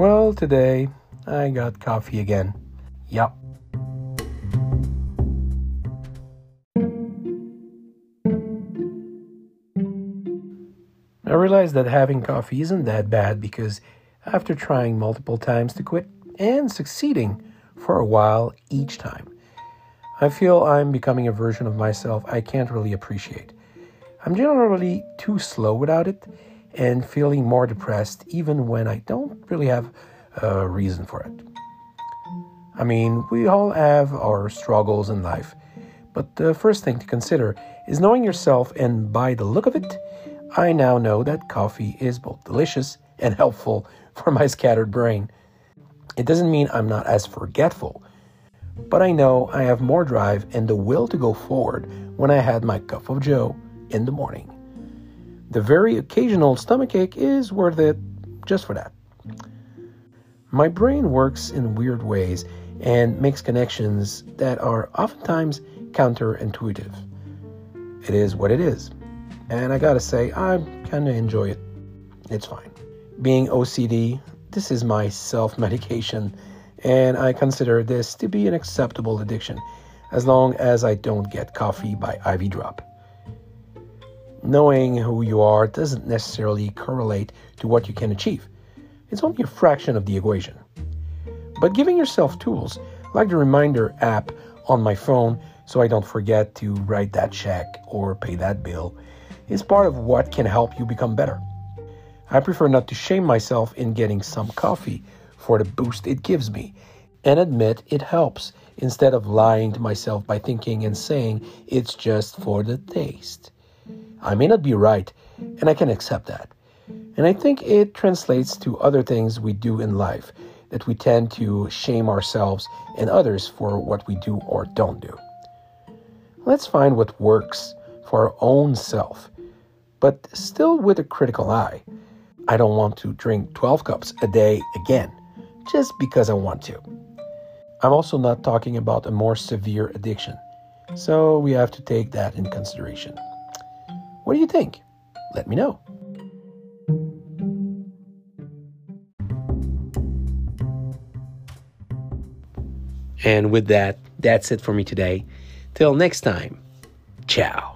Well, today I got coffee again. Yup. I realized that having coffee isn't that bad because after trying multiple times to quit and succeeding for a while each time, I feel I'm becoming a version of myself I can't really appreciate. I'm generally too slow without it and feeling more depressed even when I don't really have a reason for it. I mean, we all have our struggles in life, but the first thing to consider is knowing yourself, and by the look of it, I now know that coffee is both delicious and helpful for my scattered brain. It doesn't mean I'm not as forgetful, but I know I have more drive and the will to go forward when I had my cup of joe in the morning. The very occasional stomachache is worth it just for that. My brain works in weird ways and makes connections that are oftentimes counterintuitive. It is what it is. And I gotta say, I kinda enjoy it. It's fine. Being OCD, this is my self medication, and I consider this to be an acceptable addiction as long as I don't get coffee by IV drop. Knowing who you are doesn't necessarily correlate to what you can achieve, it's only a fraction of the equation. But giving yourself tools like the reminder app on my phone so I don't forget to write that check or pay that bill is part of what can help you become better. I prefer not to shame myself in getting some coffee for the boost it gives me and admit it helps instead of lying to myself by thinking and saying it's just for the taste. I may not be right, and I can accept that. And I think it translates to other things we do in life that we tend to shame ourselves and others for what we do or don't do. Let's find what works for our own self but still with a critical eye. I don't want to drink 12 cups a day again, just because I want to. I'm also not talking about a more severe addiction, so we have to take that in consideration. What do you think? Let me know. And with that, that's it for me today. Till next time, ciao.